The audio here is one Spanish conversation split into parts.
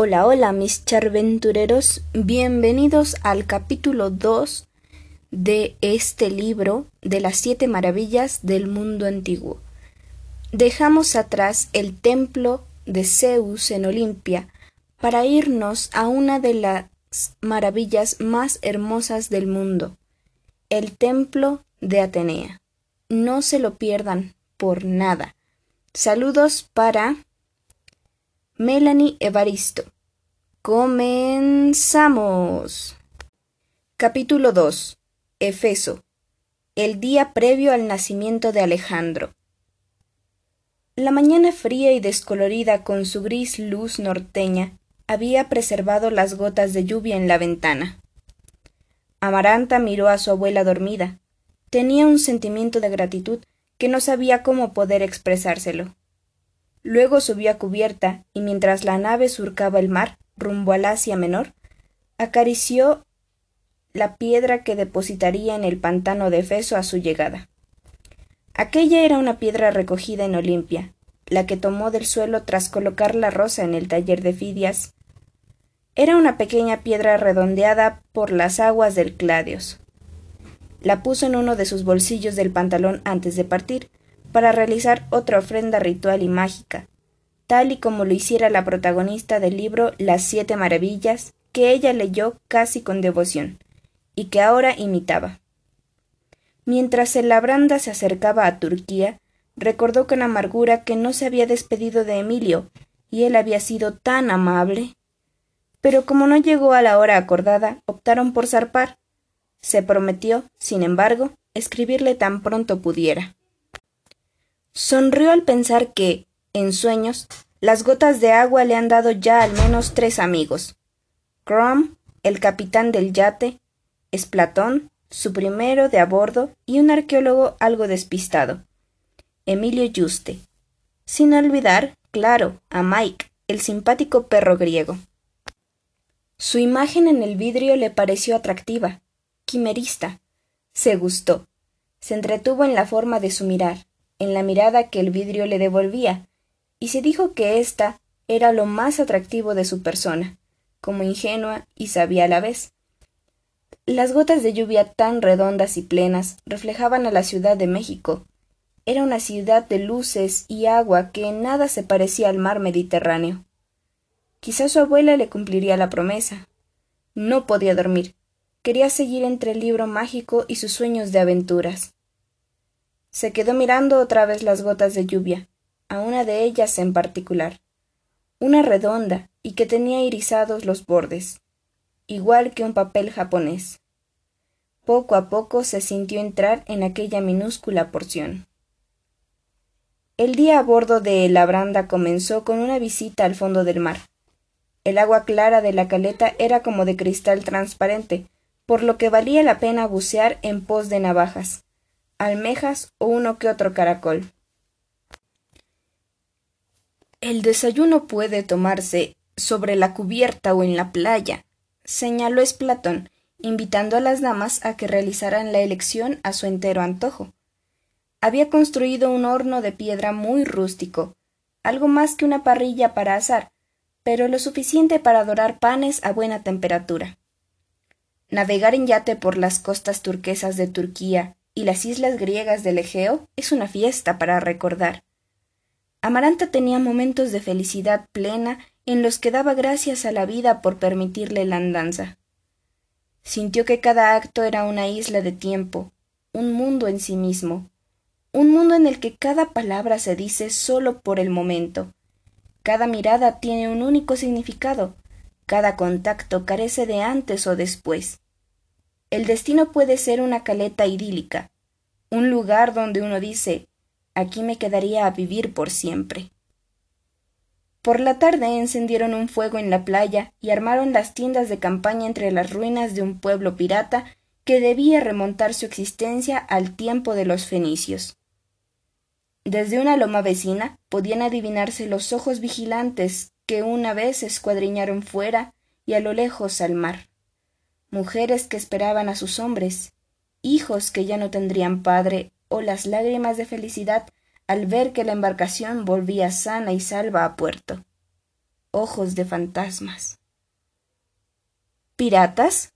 Hola, hola, mis charventureros, bienvenidos al capítulo 2 de este libro de las siete maravillas del mundo antiguo. Dejamos atrás el templo de Zeus en Olimpia para irnos a una de las maravillas más hermosas del mundo, el templo de Atenea. No se lo pierdan por nada. Saludos para Melanie Evaristo. Comenzamos. Capítulo 2. Efeso. El día previo al nacimiento de Alejandro. La mañana fría y descolorida con su gris luz norteña había preservado las gotas de lluvia en la ventana. Amaranta miró a su abuela dormida. Tenía un sentimiento de gratitud que no sabía cómo poder expresárselo. Luego subió a cubierta y mientras la nave surcaba el mar, rumbo al Asia Menor, acarició la piedra que depositaría en el pantano de Efeso a su llegada. Aquella era una piedra recogida en Olimpia, la que tomó del suelo tras colocar la rosa en el taller de Fidias. Era una pequeña piedra redondeada por las aguas del Cladios. La puso en uno de sus bolsillos del pantalón antes de partir, para realizar otra ofrenda ritual y mágica, tal y como lo hiciera la protagonista del libro Las siete maravillas, que ella leyó casi con devoción, y que ahora imitaba. Mientras el labranda se acercaba a Turquía, recordó con amargura que no se había despedido de Emilio, y él había sido tan amable. Pero como no llegó a la hora acordada, optaron por zarpar. Se prometió, sin embargo, escribirle tan pronto pudiera. Sonrió al pensar que, en sueños, las gotas de agua le han dado ya al menos tres amigos. Crom, el capitán del yate, Platón, su primero de a bordo, y un arqueólogo algo despistado, Emilio Juste. Sin olvidar, claro, a Mike, el simpático perro griego. Su imagen en el vidrio le pareció atractiva, quimerista. Se gustó. Se entretuvo en la forma de su mirar, en la mirada que el vidrio le devolvía, y se dijo que ésta era lo más atractivo de su persona, como ingenua y sabia a la vez. Las gotas de lluvia tan redondas y plenas reflejaban a la Ciudad de México. Era una ciudad de luces y agua que en nada se parecía al mar Mediterráneo. Quizá su abuela le cumpliría la promesa. No podía dormir. Quería seguir entre el libro mágico y sus sueños de aventuras. Se quedó mirando otra vez las gotas de lluvia, a una de ellas en particular, una redonda y que tenía irisados los bordes, igual que un papel japonés. Poco a poco se sintió entrar en aquella minúscula porción. El día a bordo de la branda comenzó con una visita al fondo del mar. El agua clara de la caleta era como de cristal transparente, por lo que valía la pena bucear en pos de navajas, almejas o uno que otro caracol. El desayuno puede tomarse sobre la cubierta o en la playa, señaló Esplatón, invitando a las damas a que realizaran la elección a su entero antojo. Había construido un horno de piedra muy rústico, algo más que una parrilla para asar, pero lo suficiente para dorar panes a buena temperatura. Navegar en yate por las costas turquesas de Turquía y las islas griegas del Egeo es una fiesta para recordar. Amaranta tenía momentos de felicidad plena en los que daba gracias a la vida por permitirle la andanza. Sintió que cada acto era una isla de tiempo, un mundo en sí mismo, un mundo en el que cada palabra se dice solo por el momento, cada mirada tiene un único significado, cada contacto carece de antes o después. El destino puede ser una caleta idílica, un lugar donde uno dice aquí me quedaría a vivir por siempre. Por la tarde encendieron un fuego en la playa y armaron las tiendas de campaña entre las ruinas de un pueblo pirata que debía remontar su existencia al tiempo de los fenicios. Desde una loma vecina podían adivinarse los ojos vigilantes que una vez escuadriñaron fuera y a lo lejos al mar. Mujeres que esperaban a sus hombres, hijos que ya no tendrían padre o las lágrimas de felicidad al ver que la embarcación volvía sana y salva a puerto. ojos de fantasmas. ¿Piratas?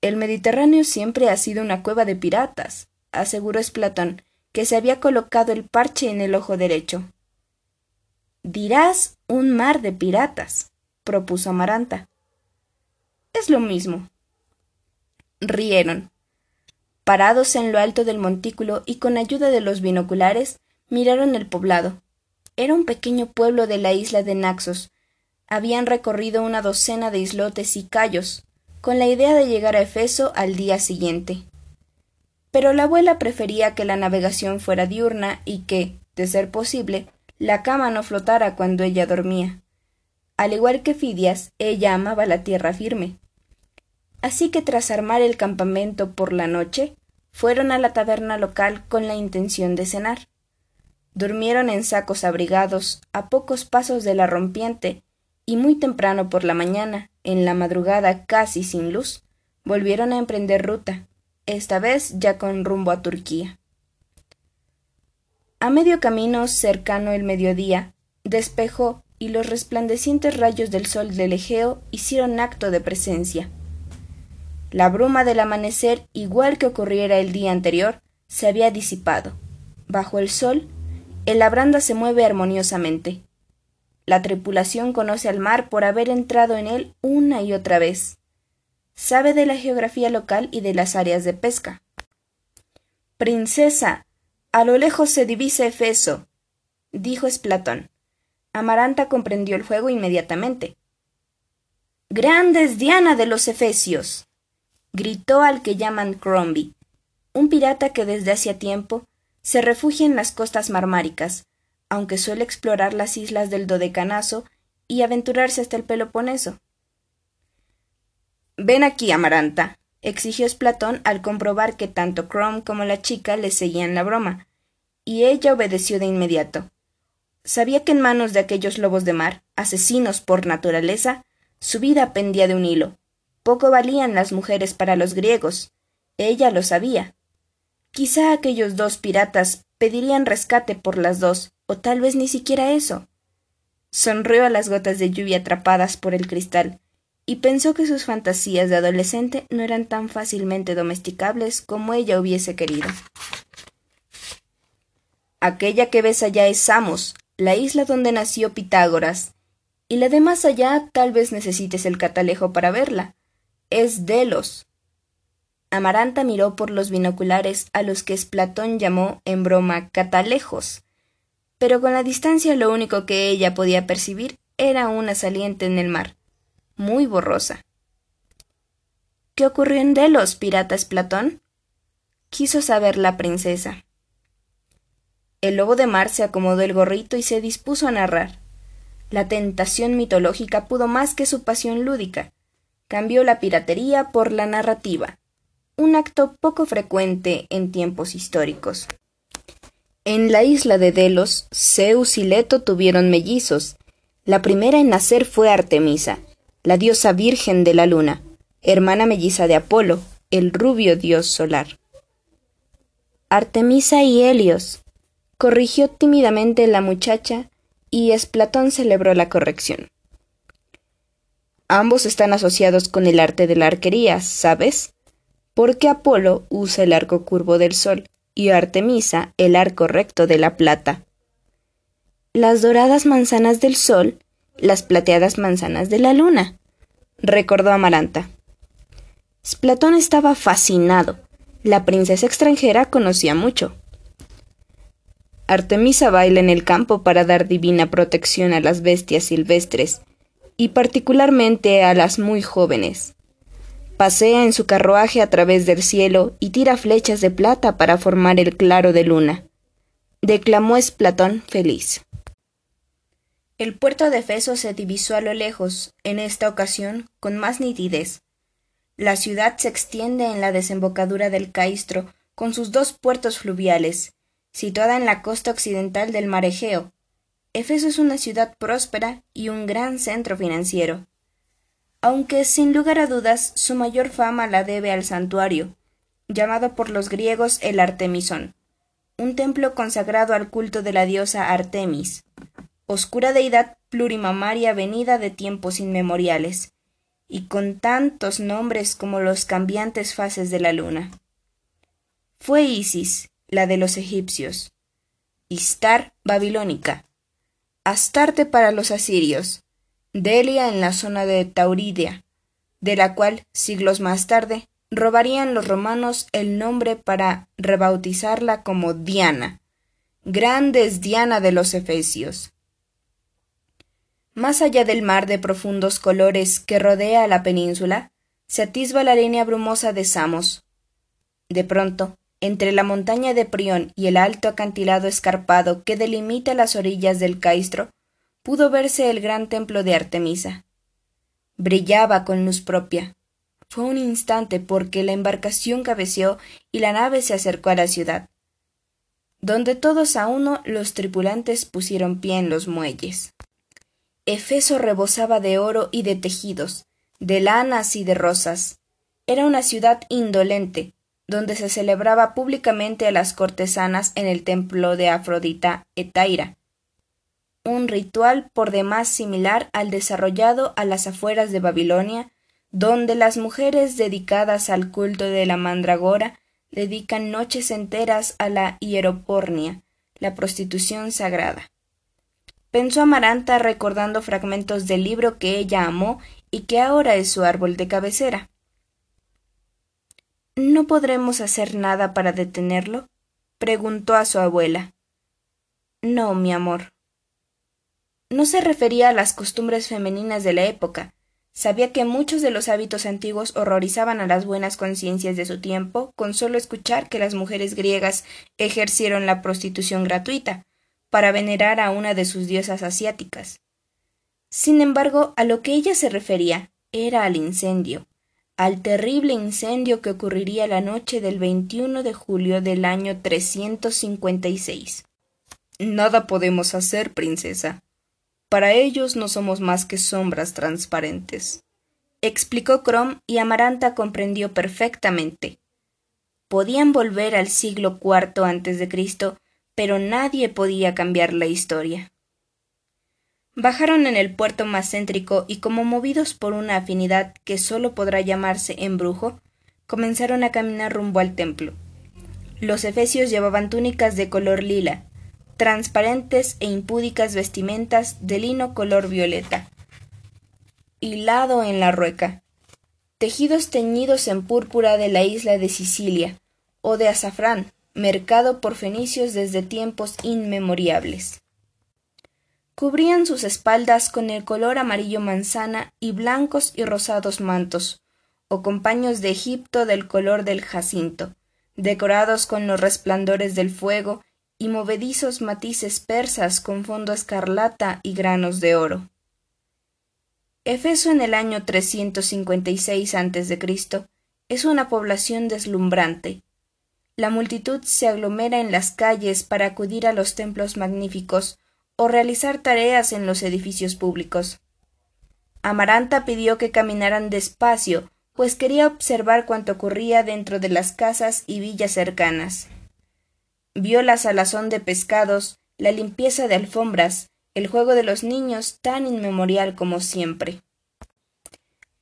El Mediterráneo siempre ha sido una cueva de piratas, aseguró Esplatón, que se había colocado el parche en el ojo derecho. Dirás un mar de piratas, propuso Amaranta. Es lo mismo. Rieron. Parados en lo alto del montículo y con ayuda de los binoculares, miraron el poblado. Era un pequeño pueblo de la isla de Naxos. Habían recorrido una docena de islotes y cayos, con la idea de llegar a Efeso al día siguiente. Pero la abuela prefería que la navegación fuera diurna y que, de ser posible, la cama no flotara cuando ella dormía. Al igual que Fidias, ella amaba la tierra firme. Así que tras armar el campamento por la noche, fueron a la taberna local con la intención de cenar. Durmieron en sacos abrigados, a pocos pasos de la rompiente, y muy temprano por la mañana, en la madrugada casi sin luz, volvieron a emprender ruta, esta vez ya con rumbo a Turquía. A medio camino, cercano el mediodía, despejó y los resplandecientes rayos del sol del Egeo hicieron acto de presencia. La bruma del amanecer, igual que ocurriera el día anterior, se había disipado. Bajo el sol, el labranda se mueve armoniosamente. La tripulación conoce al mar por haber entrado en él una y otra vez. Sabe de la geografía local y de las áreas de pesca. Princesa, a lo lejos se divisa Efeso, dijo Esplatón. Amaranta comprendió el juego inmediatamente. Grandes Diana de los Efesios. Gritó al que llaman Crombie, un pirata que desde hacía tiempo se refugia en las costas marmáricas, aunque suele explorar las islas del Dodecanazo y aventurarse hasta el Peloponeso. Ven aquí, Amaranta, exigió Esplatón al comprobar que tanto Chrome como la chica le seguían la broma, y ella obedeció de inmediato. Sabía que en manos de aquellos lobos de mar, asesinos por naturaleza, su vida pendía de un hilo. Poco valían las mujeres para los griegos. Ella lo sabía. Quizá aquellos dos piratas pedirían rescate por las dos, o tal vez ni siquiera eso. Sonrió a las gotas de lluvia atrapadas por el cristal, y pensó que sus fantasías de adolescente no eran tan fácilmente domesticables como ella hubiese querido. Aquella que ves allá es Samos, la isla donde nació Pitágoras, y la de más allá tal vez necesites el catalejo para verla. Es Delos. Amaranta miró por los binoculares a los que Platón llamó en broma catalejos, pero con la distancia lo único que ella podía percibir era una saliente en el mar, muy borrosa. ¿Qué ocurrió en Delos, piratas Platón? quiso saber la princesa. El lobo de mar se acomodó el gorrito y se dispuso a narrar. La tentación mitológica pudo más que su pasión lúdica. Cambió la piratería por la narrativa, un acto poco frecuente en tiempos históricos. En la isla de Delos, Zeus y Leto tuvieron mellizos. La primera en nacer fue Artemisa, la diosa virgen de la luna, hermana melliza de Apolo, el rubio dios solar. Artemisa y Helios, corrigió tímidamente la muchacha y Esplatón celebró la corrección. Ambos están asociados con el arte de la arquería, ¿sabes? Porque Apolo usa el arco curvo del sol y Artemisa el arco recto de la plata. Las doradas manzanas del sol las plateadas manzanas de la luna, recordó Amaranta. Platón estaba fascinado. La princesa extranjera conocía mucho. Artemisa baila en el campo para dar divina protección a las bestias silvestres, y particularmente a las muy jóvenes. Pasea en su carruaje a través del cielo y tira flechas de plata para formar el claro de luna. Declamó Esplatón feliz. El puerto de Efeso se divisó a lo lejos, en esta ocasión con más nitidez. La ciudad se extiende en la desembocadura del Caistro, con sus dos puertos fluviales, situada en la costa occidental del mar Egeo. Efeso es una ciudad próspera y un gran centro financiero. Aunque sin lugar a dudas su mayor fama la debe al santuario, llamado por los griegos el Artemisón, un templo consagrado al culto de la diosa Artemis, oscura deidad plurimamaria venida de tiempos inmemoriales, y con tantos nombres como los cambiantes fases de la luna. Fue Isis, la de los egipcios, Istar babilónica, Astarte para los asirios, Delia en la zona de Tauridea, de la cual, siglos más tarde, robarían los romanos el nombre para rebautizarla como Diana, grandes Diana de los Efesios. Más allá del mar de profundos colores que rodea la península, se atisba la línea brumosa de Samos. De pronto, entre la montaña de Prión y el alto acantilado escarpado que delimita las orillas del Caistro, pudo verse el gran templo de Artemisa. Brillaba con luz propia, fue un instante porque la embarcación cabeceó y la nave se acercó a la ciudad, donde todos a uno los tripulantes pusieron pie en los muelles. Efeso rebosaba de oro y de tejidos, de lanas y de rosas. Era una ciudad indolente, donde se celebraba públicamente a las cortesanas en el templo de Afrodita Etaira, un ritual por demás similar al desarrollado a las afueras de Babilonia donde las mujeres dedicadas al culto de la mandragora dedican noches enteras a la hieropornia, la prostitución sagrada. Pensó Amaranta recordando fragmentos del libro que ella amó y que ahora es su árbol de cabecera. ¿No podremos hacer nada para detenerlo? preguntó a su abuela. No, mi amor. No se refería a las costumbres femeninas de la época, Sabía que muchos de los hábitos antiguos horrorizaban a las buenas conciencias de su tiempo con solo escuchar que las mujeres griegas ejercieron la prostitución gratuita para venerar a una de sus diosas asiáticas. Sin embargo, a lo que ella se refería era al incendio, al terrible incendio que ocurriría la noche del 21 de julio del año 356. Nada podemos hacer, princesa, para ellos no somos más que sombras transparentes. Explicó Crom y Amaranta comprendió perfectamente. Podían volver al siglo IV antes de Cristo, pero nadie podía cambiar la historia. Bajaron en el puerto más céntrico y como movidos por una afinidad que sólo podrá llamarse embrujo, comenzaron a caminar rumbo al templo. Los efesios llevaban túnicas de color lila, transparentes e impúdicas vestimentas de lino color violeta, hilado en la rueca, tejidos teñidos en púrpura de la isla de Sicilia, o de azafrán, mercado por fenicios desde tiempos inmemoriables. Cubrían sus espaldas con el color amarillo manzana y blancos y rosados mantos, o con paños de Egipto del color del jacinto, decorados con los resplandores del fuego y movedizos matices persas con fondo escarlata y granos de oro. Efeso en el año 356 a.C. es una población deslumbrante. La multitud se aglomera en las calles para acudir a los templos magníficos o realizar tareas en los edificios públicos. Amaranta pidió que caminaran despacio, pues quería observar cuanto ocurría dentro de las casas y villas cercanas vio la salazón de pescados, la limpieza de alfombras, el juego de los niños tan inmemorial como siempre.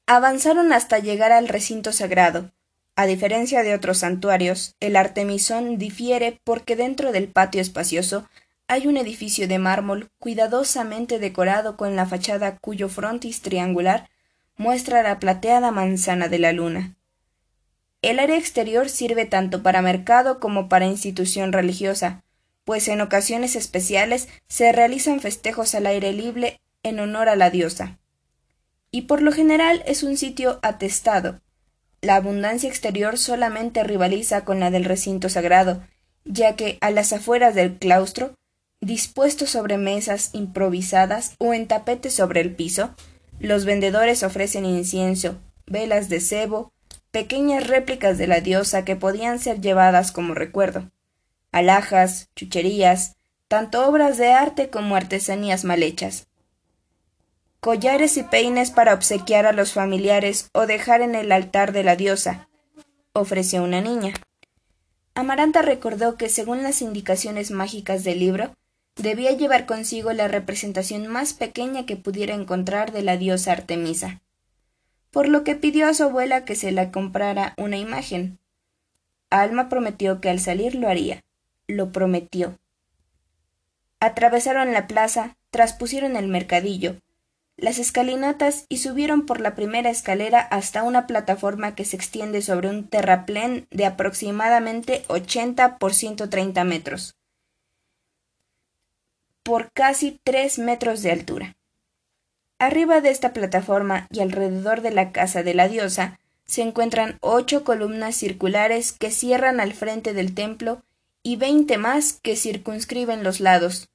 Avanzaron hasta llegar al recinto sagrado. A diferencia de otros santuarios, el Artemisón difiere porque dentro del patio espacioso hay un edificio de mármol cuidadosamente decorado con la fachada cuyo frontis triangular muestra la plateada manzana de la luna. El área exterior sirve tanto para mercado como para institución religiosa, pues en ocasiones especiales se realizan festejos al aire libre en honor a la diosa. Y por lo general es un sitio atestado. La abundancia exterior solamente rivaliza con la del recinto sagrado, ya que a las afueras del claustro, dispuestos sobre mesas improvisadas o en tapetes sobre el piso, los vendedores ofrecen incienso, velas de cebo, pequeñas réplicas de la diosa que podían ser llevadas como recuerdo, alhajas, chucherías, tanto obras de arte como artesanías mal hechas, collares y peines para obsequiar a los familiares o dejar en el altar de la diosa, ofreció una niña. Amaranta recordó que según las indicaciones mágicas del libro, debía llevar consigo la representación más pequeña que pudiera encontrar de la diosa Artemisa, por lo que pidió a su abuela que se la comprara una imagen. Alma prometió que al salir lo haría. Lo prometió. Atravesaron la plaza, traspusieron el mercadillo, las escalinatas y subieron por la primera escalera hasta una plataforma que se extiende sobre un terraplén de aproximadamente 80 por 130 metros, por casi tres metros de altura. Arriba de esta plataforma y alrededor de la casa de la diosa se encuentran ocho columnas circulares que cierran al frente del templo y veinte más que circunscriben los lados,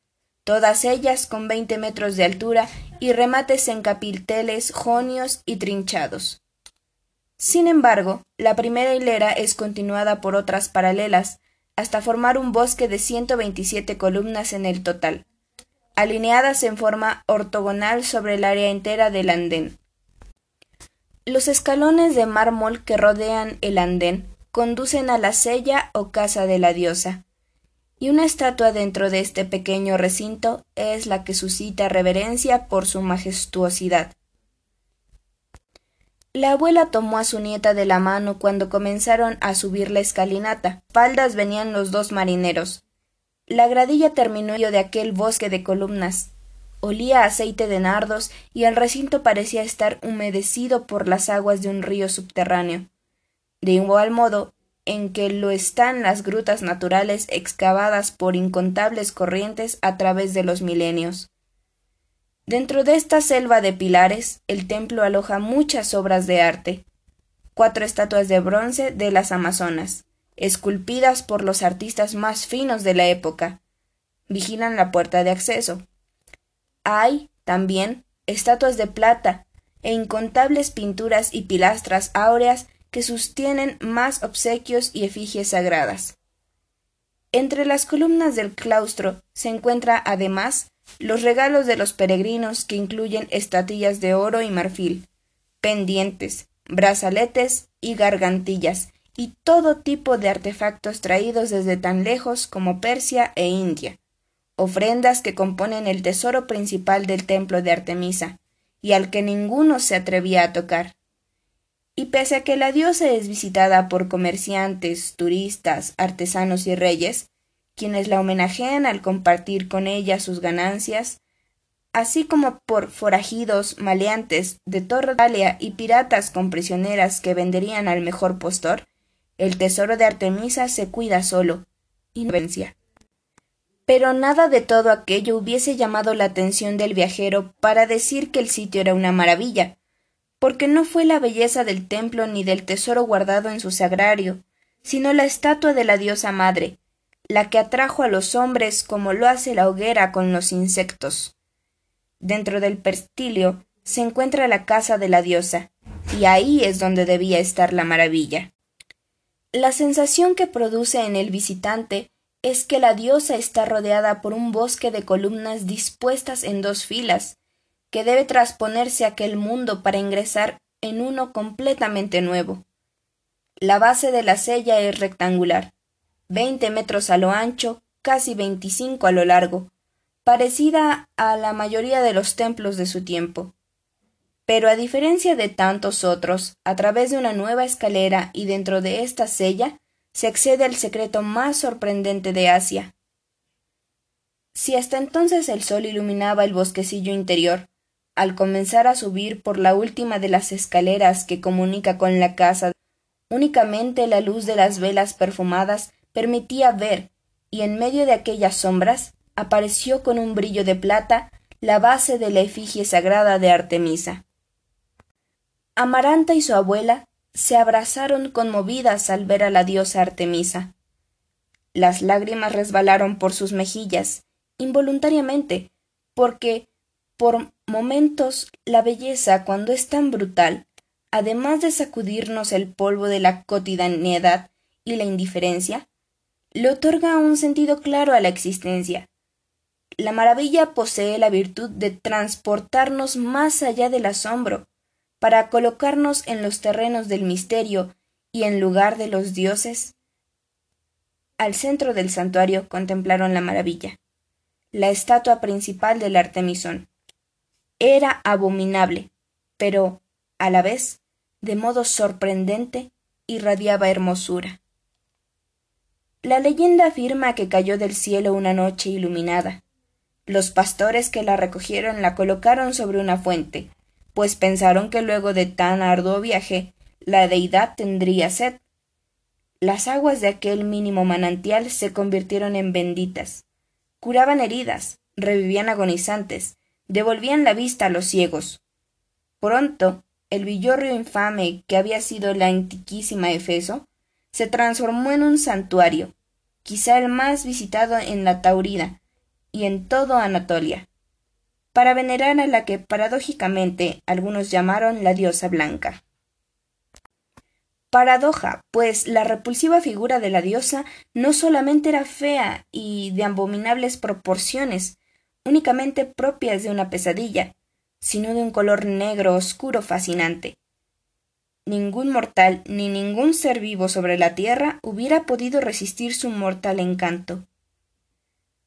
todas ellas con veinte metros de altura y remates en capiteles jonios y trinchados. Sin embargo, la primera hilera es continuada por otras paralelas, hasta formar un bosque de ciento veintisiete columnas en el total, alineadas en forma ortogonal sobre el área entera del andén. Los escalones de mármol que rodean el andén conducen a la sella o casa de la diosa, y una estatua dentro de este pequeño recinto es la que suscita reverencia por su majestuosidad. La abuela tomó a su nieta de la mano cuando comenzaron a subir la escalinata. Faldas venían los dos marineros. La gradilla terminó de aquel bosque de columnas. Olía aceite de nardos y el recinto parecía estar humedecido por las aguas de un río subterráneo. De igual modo, en que lo están las grutas naturales excavadas por incontables corrientes a través de los milenios. Dentro de esta selva de pilares, el templo aloja muchas obras de arte. Cuatro estatuas de bronce de las Amazonas, esculpidas por los artistas más finos de la época, vigilan la puerta de acceso. Hay, también, estatuas de plata e incontables pinturas y pilastras áureas que sostienen más obsequios y efigies sagradas. Entre las columnas del claustro se encuentra además los regalos de los peregrinos que incluyen estatuillas de oro y marfil, pendientes, brazaletes y gargantillas, y todo tipo de artefactos traídos desde tan lejos como Persia e India, ofrendas que componen el tesoro principal del templo de Artemisa, y al que ninguno se atrevía a tocar. Y pese a que la diosa es visitada por comerciantes, turistas, artesanos y reyes, quienes la homenajean al compartir con ella sus ganancias, así como por forajidos, maleantes de Torre y piratas con prisioneras que venderían al mejor postor, el tesoro de Artemisa se cuida solo, y no vencia. Pero nada de todo aquello hubiese llamado la atención del viajero para decir que el sitio era una maravilla, porque no fue la belleza del templo ni del tesoro guardado en su sagrario, sino la estatua de la diosa madre, la que atrajo a los hombres como lo hace la hoguera con los insectos. Dentro del perstilio se encuentra la casa de la diosa, y ahí es donde debía estar la maravilla. La sensación que produce en el visitante es que la diosa está rodeada por un bosque de columnas dispuestas en dos filas, que debe trasponerse aquel mundo para ingresar en uno completamente nuevo. La base de la sella es rectangular, veinte metros a lo ancho, casi veinticinco a lo largo, parecida a la mayoría de los templos de su tiempo. Pero a diferencia de tantos otros, a través de una nueva escalera y dentro de esta sella, se accede al secreto más sorprendente de Asia. Si hasta entonces el sol iluminaba el bosquecillo interior, al comenzar a subir por la última de las escaleras que comunica con la casa, únicamente la luz de las velas perfumadas permitía ver, y en medio de aquellas sombras apareció con un brillo de plata la base de la efigie sagrada de Artemisa. Amaranta y su abuela se abrazaron conmovidas al ver a la diosa Artemisa. Las lágrimas resbalaron por sus mejillas, involuntariamente, porque por momentos la belleza, cuando es tan brutal, además de sacudirnos el polvo de la cotidianidad y la indiferencia, le otorga un sentido claro a la existencia. La maravilla posee la virtud de transportarnos más allá del asombro, para colocarnos en los terrenos del misterio y en lugar de los dioses. Al centro del santuario contemplaron la maravilla. la estatua principal del Artemisón. Era abominable, pero, a la vez, de modo sorprendente, irradiaba hermosura. La leyenda afirma que cayó del cielo una noche iluminada. Los pastores que la recogieron la colocaron sobre una fuente, pues pensaron que luego de tan arduo viaje la deidad tendría sed. Las aguas de aquel mínimo manantial se convirtieron en benditas, curaban heridas, revivían agonizantes, devolvían la vista a los ciegos. Pronto, el villorrio infame que había sido la antiquísima Efeso, se transformó en un santuario, quizá el más visitado en la Taurida y en todo Anatolia, para venerar a la que paradójicamente algunos llamaron la diosa blanca. Paradoja, pues la repulsiva figura de la diosa no solamente era fea y de abominables proporciones, únicamente propias de una pesadilla, sino de un color negro oscuro fascinante. Ningún mortal ni ningún ser vivo sobre la tierra hubiera podido resistir su mortal encanto.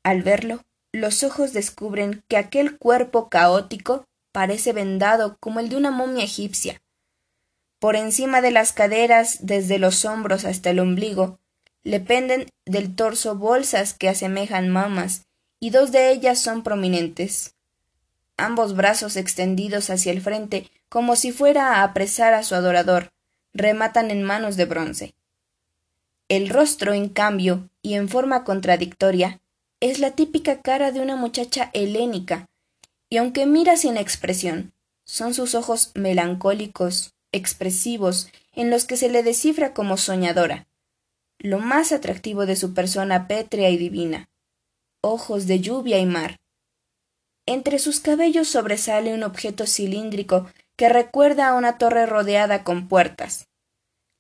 Al verlo, los ojos descubren que aquel cuerpo caótico parece vendado como el de una momia egipcia, por encima de las caderas, desde los hombros hasta el ombligo, le penden del torso bolsas que asemejan mamas, y dos de ellas son prominentes. Ambos brazos extendidos hacia el frente, como si fuera a apresar a su adorador, rematan en manos de bronce. El rostro, en cambio, y en forma contradictoria, es la típica cara de una muchacha helénica, y aunque mira sin expresión, son sus ojos melancólicos, expresivos en los que se le descifra como soñadora, lo más atractivo de su persona pétrea y divina, ojos de lluvia y mar. Entre sus cabellos sobresale un objeto cilíndrico que recuerda a una torre rodeada con puertas.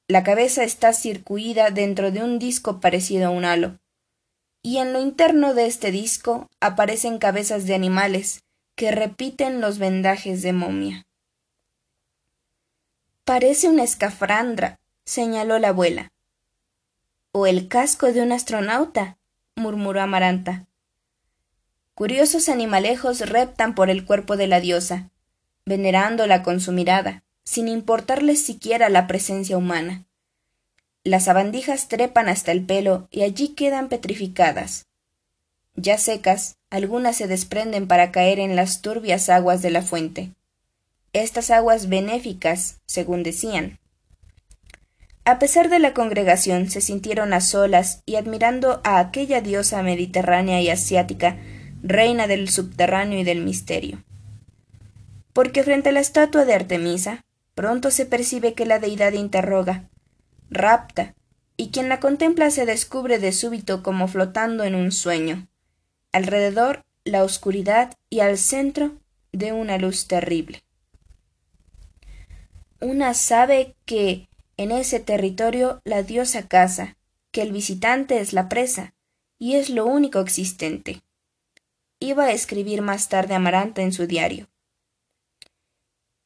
La cabeza está circuida dentro de un disco parecido a un halo, y en lo interno de este disco aparecen cabezas de animales que repiten los vendajes de momia. Parece una escafandra, señaló la abuela. O el casco de un astronauta, murmuró Amaranta. Curiosos animalejos reptan por el cuerpo de la diosa, venerándola con su mirada, sin importarles siquiera la presencia humana. Las sabandijas trepan hasta el pelo y allí quedan petrificadas. Ya secas, algunas se desprenden para caer en las turbias aguas de la fuente estas aguas benéficas, según decían. A pesar de la congregación, se sintieron a solas y admirando a aquella diosa mediterránea y asiática, reina del subterráneo y del misterio. Porque frente a la estatua de Artemisa, pronto se percibe que la deidad interroga, rapta, y quien la contempla se descubre de súbito como flotando en un sueño. Alrededor la oscuridad y al centro de una luz terrible una sabe que en ese territorio la diosa caza, que el visitante es la presa, y es lo único existente. Iba a escribir más tarde Amaranta en su diario.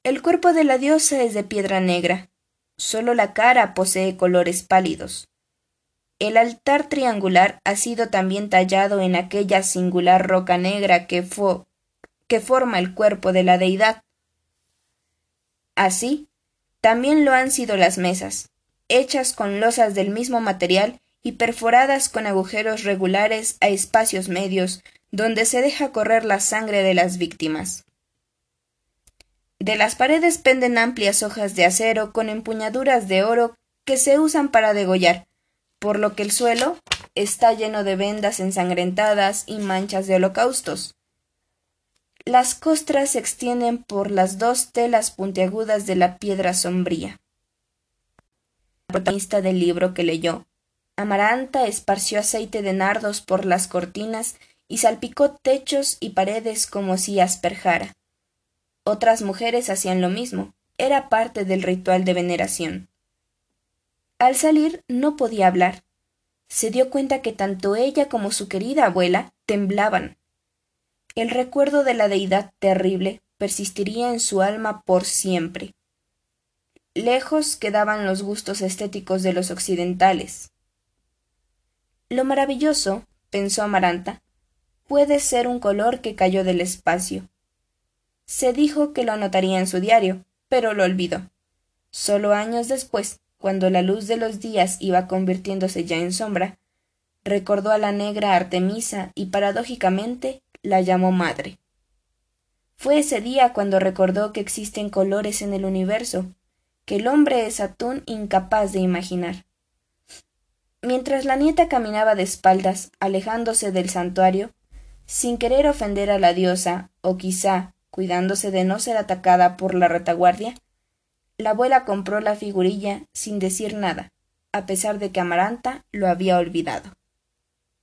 El cuerpo de la diosa es de piedra negra, solo la cara posee colores pálidos. El altar triangular ha sido también tallado en aquella singular roca negra que, que forma el cuerpo de la deidad. Así, también lo han sido las mesas, hechas con losas del mismo material y perforadas con agujeros regulares a espacios medios, donde se deja correr la sangre de las víctimas. De las paredes penden amplias hojas de acero con empuñaduras de oro que se usan para degollar, por lo que el suelo está lleno de vendas ensangrentadas y manchas de holocaustos. Las costras se extienden por las dos telas puntiagudas de la piedra sombría. La protagonista del libro que leyó, Amaranta esparció aceite de nardos por las cortinas y salpicó techos y paredes como si asperjara. Otras mujeres hacían lo mismo, era parte del ritual de veneración. Al salir no podía hablar. Se dio cuenta que tanto ella como su querida abuela temblaban. El recuerdo de la deidad terrible persistiría en su alma por siempre. Lejos quedaban los gustos estéticos de los occidentales. Lo maravilloso, pensó Amaranta, puede ser un color que cayó del espacio. Se dijo que lo anotaría en su diario, pero lo olvidó. Solo años después, cuando la luz de los días iba convirtiéndose ya en sombra, recordó a la negra Artemisa y paradójicamente la llamó madre. Fue ese día cuando recordó que existen colores en el universo, que el hombre es atún incapaz de imaginar. Mientras la nieta caminaba de espaldas, alejándose del santuario, sin querer ofender a la diosa, o quizá cuidándose de no ser atacada por la retaguardia, la abuela compró la figurilla sin decir nada, a pesar de que Amaranta lo había olvidado.